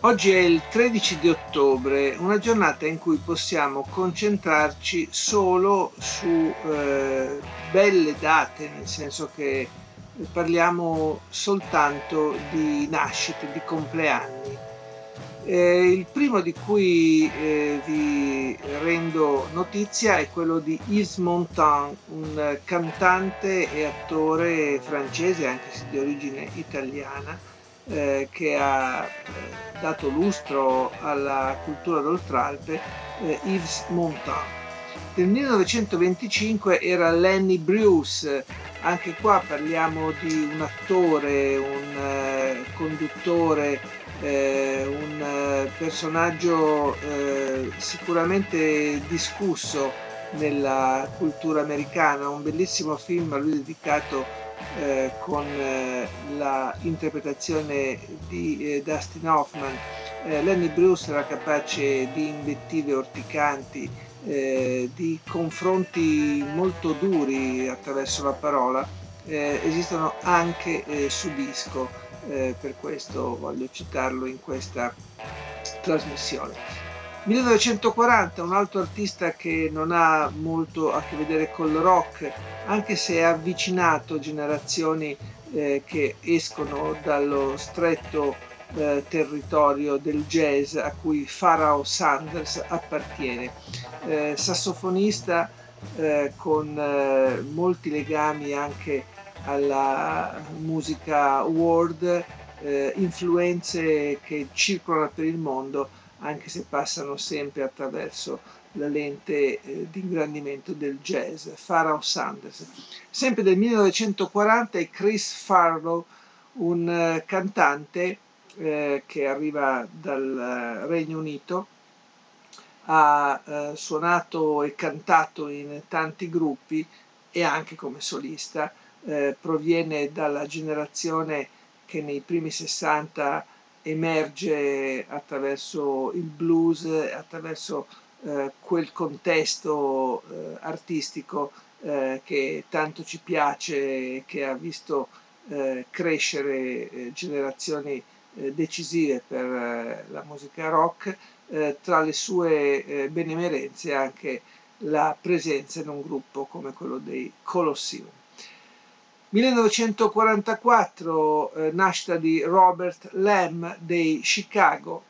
Oggi è il 13 di ottobre, una giornata in cui possiamo concentrarci solo su eh, belle date, nel senso che parliamo soltanto di nascite, di compleanni. Eh, il primo di cui eh, vi rendo notizia è quello di Yves Montand, un cantante e attore francese, anche se di origine italiana, eh, che ha eh, dato lustro alla cultura d'Oltralpe, eh, Yves Montand. Nel 1925 era Lenny Bruce, anche qua parliamo di un attore, un eh, conduttore, eh, un eh, personaggio sicuramente discusso nella cultura americana, un bellissimo film a lui dedicato eh, con eh, l'interpretazione di eh, Dustin Hoffman, eh, Lenny Bruce era capace di invettive orticanti, eh, di confronti molto duri attraverso la parola, eh, esistono anche su disco, per questo voglio citarlo in questa trasmissione. 1940, un altro artista che non ha molto a che vedere col rock, anche se ha avvicinato generazioni eh, che escono dallo stretto eh, territorio del jazz a cui Pharaoh Sanders appartiene. Eh, sassofonista eh, con eh, molti legami anche alla musica world, eh, influenze che circolano per il mondo anche se passano sempre attraverso la lente eh, di ingrandimento del jazz, Pharaoh Sanders. Sempre del 1940 è Chris Farlow, un eh, cantante eh, che arriva dal eh, Regno Unito, ha eh, suonato e cantato in tanti gruppi e anche come solista, eh, proviene dalla generazione che nei primi 60 emerge attraverso il blues, attraverso eh, quel contesto eh, artistico eh, che tanto ci piace, che ha visto eh, crescere eh, generazioni eh, decisive per la musica rock, tra le sue benemerenze anche la presenza in un gruppo come quello dei Colosseum. 1944 eh, nascita di Robert Lamb dei Chicago,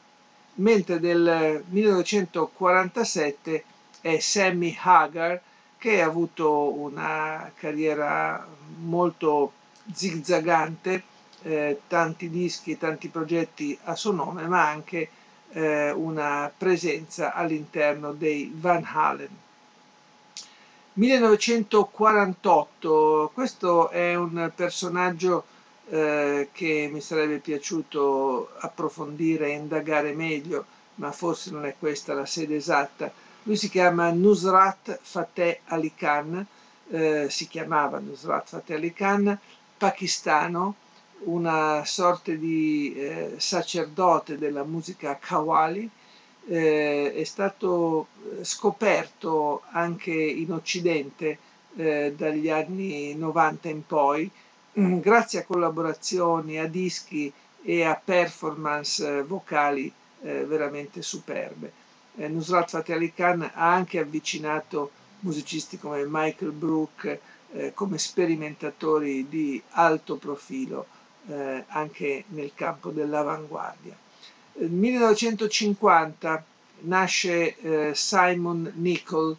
mentre del 1947 è Sammy Hagar che ha avuto una carriera molto zigzagante, eh, tanti dischi e tanti progetti a suo nome, ma anche eh, una presenza all'interno dei Van Halen. 1948, questo è un personaggio eh, che mi sarebbe piaciuto approfondire e indagare meglio, ma forse non è questa la sede esatta. Lui si chiama Nusrat Fateh Ali Khan, eh, si chiamava Nusrat Fateh Ali Khan, pakistano, una sorta di eh, sacerdote della musica Qawwali, eh, è stato eh, scoperto anche in Occidente eh, dagli anni 90 in poi, mm, grazie a collaborazioni, a dischi e a performance eh, vocali eh, veramente superbe. Eh, Nusrat Fateh Ali Khan ha anche avvicinato musicisti come Michael Brook come sperimentatori di alto profilo anche nel campo dell'avanguardia. Nel 1950 nasce eh, Simon Nicol,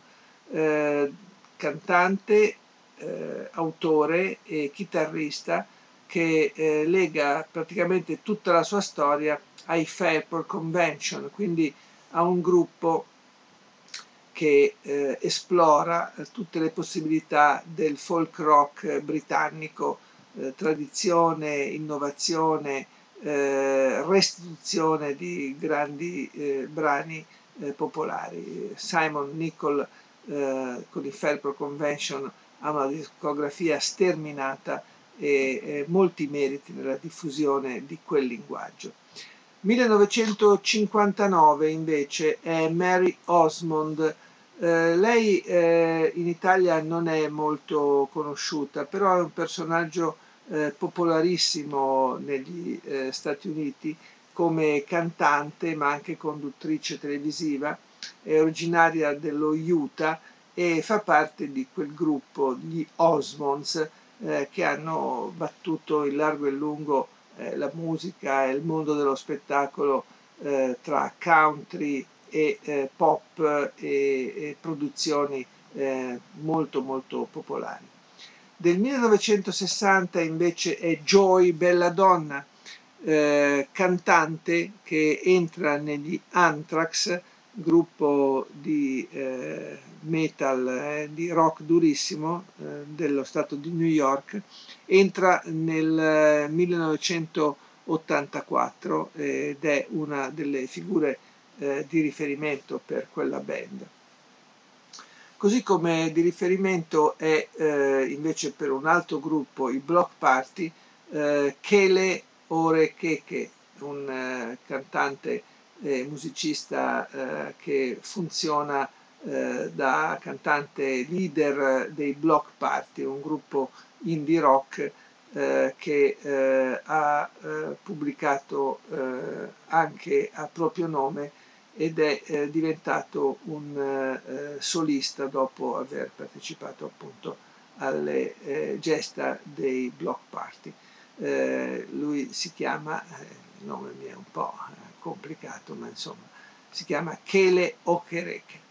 eh, cantante, eh, autore e chitarrista che eh, lega praticamente tutta la sua storia ai Fairport Convention, quindi a un gruppo che eh, esplora tutte le possibilità del folk rock britannico eh, tradizione, innovazione, eh, restituzione di grandi eh, brani eh, popolari. Simon Nicol con il Felpro Convention ha una discografia sterminata e molti meriti nella diffusione di quel linguaggio. 1959 invece è Mary Osmond. Eh, lei eh, in Italia non è molto conosciuta, però è un personaggio eh, popolarissimo negli eh, Stati Uniti come cantante ma anche conduttrice televisiva. È originaria dello Utah e fa parte di quel gruppo, gli Osmonds, eh, che hanno battuto in largo e lungo eh, la musica e il mondo dello spettacolo eh, tra country e eh, pop e, e produzioni molto molto popolari. Del 1960 invece è Joy Belladonna, eh, cantante che entra negli Anthrax, gruppo di eh, metal, eh, di rock durissimo eh, dello stato di New York, entra nel 1984 eh, ed è una delle figure eh, di riferimento per quella band. Così come di riferimento è eh, invece per un altro gruppo, i Block Party, Kele Orekeke, un cantante e musicista eh, che funziona eh, da cantante leader dei Block Party, un gruppo indie rock eh, che eh, ha eh, pubblicato eh, anche a proprio nome ed è diventato un solista dopo aver partecipato appunto alle gesta dei Block Party. lui si chiama, il nome mi è un po' complicato, ma insomma, si chiama Kele Okereke.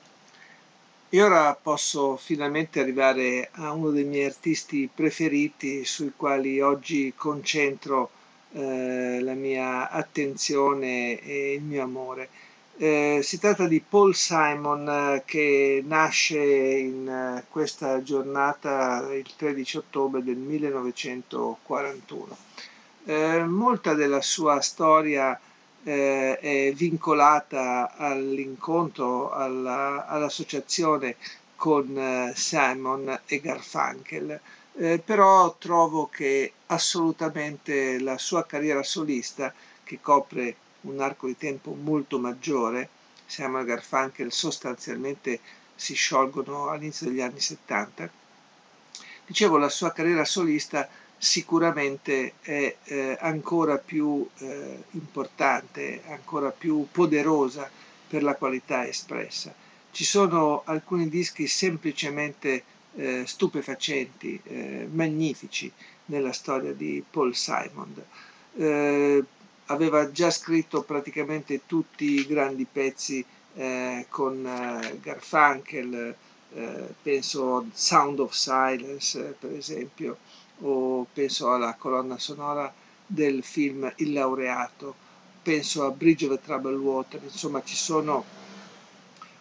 E ora posso finalmente arrivare a uno dei miei artisti preferiti sui quali oggi concentro eh, la mia attenzione e il mio amore. Eh, si tratta di Paul Simon eh, che nasce in eh, questa giornata il 13 ottobre del 1941. Eh, molta della sua storia eh, è vincolata all'incontro, alla, all'associazione con Simon e Garfunkel, però trovo che assolutamente la sua carriera solista, che copre un arco di tempo molto maggiore, Simon e Garfunkel sostanzialmente si sciolgono all'inizio degli anni 70, dicevo la sua carriera solista sicuramente è eh, ancora più eh, importante, ancora più poderosa per la qualità espressa. Ci sono alcuni dischi semplicemente eh, stupefacenti, eh, magnifici nella storia di Paul Simon. Eh, aveva già scritto praticamente tutti i grandi pezzi eh, con Garfunkel, penso Sound of Silence per esempio, o penso alla colonna sonora del film Il laureato, penso a Bridge of Troubled Water, insomma ci sono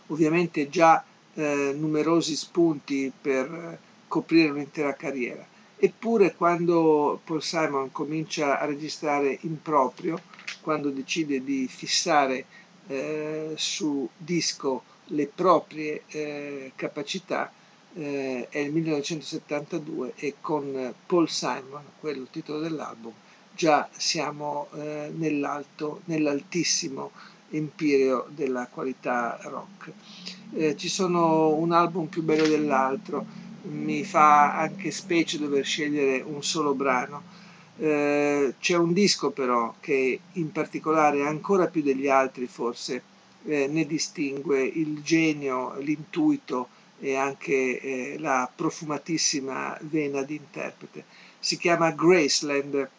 ovviamente già eh, numerosi spunti per coprire un'intera carriera. Eppure quando Paul Simon comincia a registrare in proprio, quando decide di fissare eh, su disco le proprie eh, capacità, eh, è il 1972 e con Paul Simon, quello titolo dell'album, già siamo eh, nell'alto, nell'altissimo empireo della qualità rock. Eh, ci sono un album più bello dell'altro, mi fa anche specie dover scegliere un solo brano. Eh, c'è un disco però che in particolare ancora più degli altri forse eh, ne distingue il genio, l'intuito, e anche eh, la profumatissima vena di interprete. Si chiama Graceland,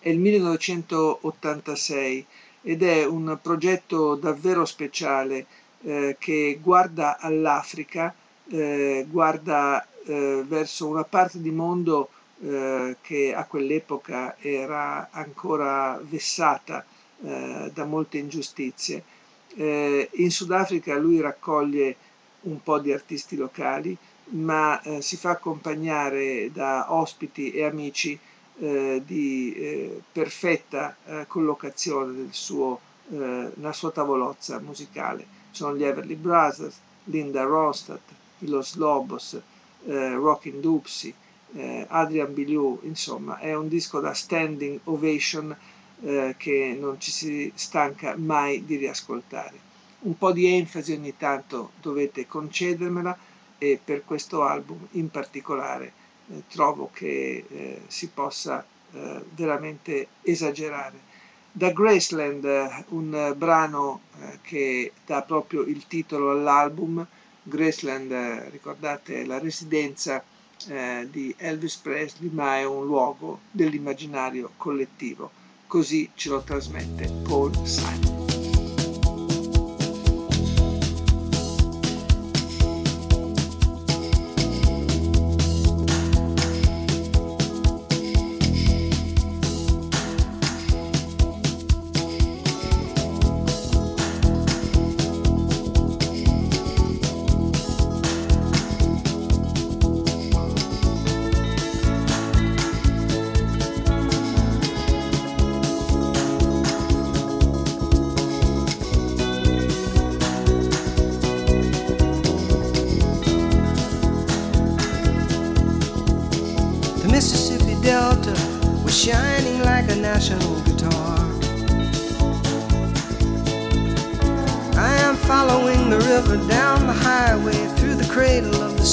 è il 1986 ed è un progetto davvero speciale eh, che guarda all'Africa, eh, guarda eh, verso una parte di mondo eh, che a quell'epoca era ancora vessata eh, da molte ingiustizie. in Sudafrica lui raccoglie un po' di artisti locali, ma eh, si fa accompagnare da ospiti e amici eh, di eh, perfetta eh, collocazione del suo, eh, nella sua tavolozza musicale. Sono gli Everly Brothers, Linda Ronstadt, Los Lobos, eh, Rockin' Dupsy, Adrian Biliou, insomma è un disco da standing ovation che non ci si stanca mai di riascoltare. Un po' di enfasi ogni tanto dovete concedermela e per questo album in particolare eh, trovo che eh, si possa eh, veramente esagerare. Da Graceland, eh, un brano eh, che dà proprio il titolo all'album, Graceland, eh, ricordate, la residenza di Elvis Presley, ma è un luogo dell'immaginario collettivo. Così ce lo trasmette Paul Simon.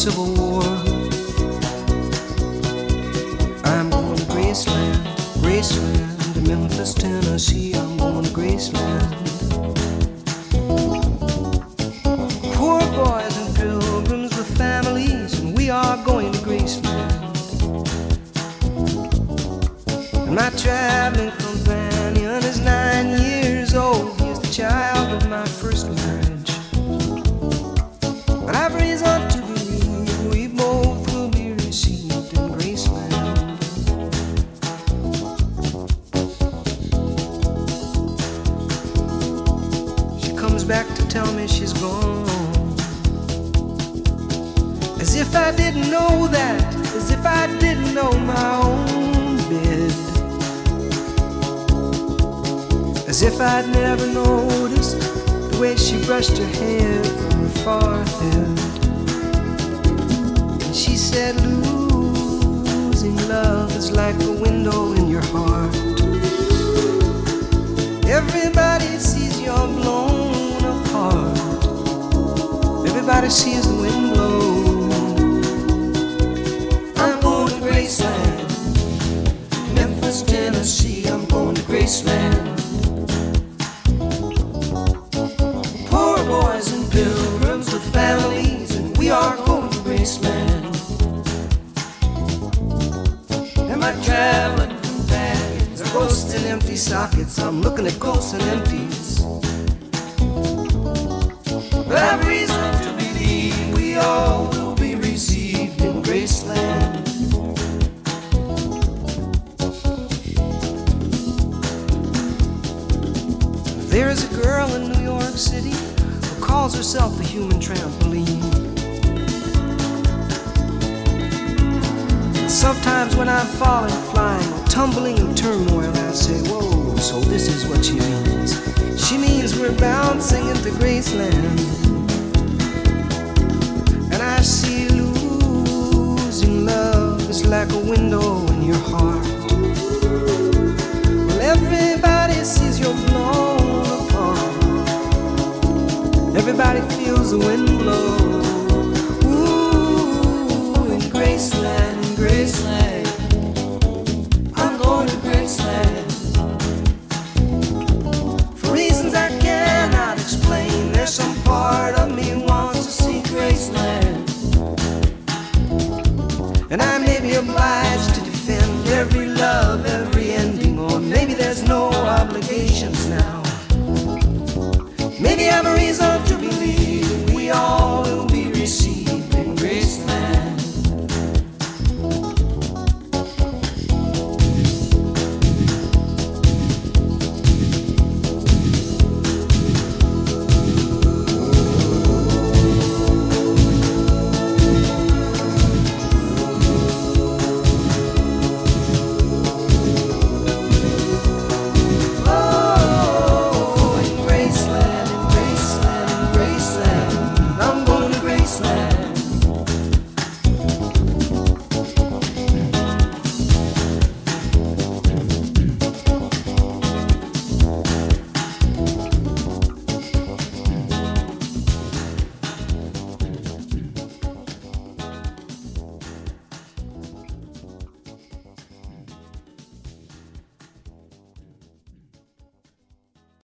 Civil War. I'm going to Graceland, Graceland, Memphis, Tennessee. I'm going to Graceland. Poor boys and pilgrims with families, and we are going to Graceland. My traveling to see is the wind blow. I'm going to Graceland, Memphis, Tennessee. I'm going to Graceland. Poor boys and pilgrims with families, and we are going to Graceland. Am I traveling from bags or ghosts and empty sockets? I'm looking at ghosts and empties. But I really calls herself the human trampoline. Sometimes when I'm falling, flying, or tumbling in turmoil, I say, Whoa, so this is what she means. She means we're bouncing into Graceland. And I see losing love is like a window in your heart. Well, everybody sees your flaws. Everybody feels the wind blow. Ooh, in Graceland, in Graceland. I'm going to Graceland. For reasons I cannot explain, there's some part of me wants to see Graceland. And I may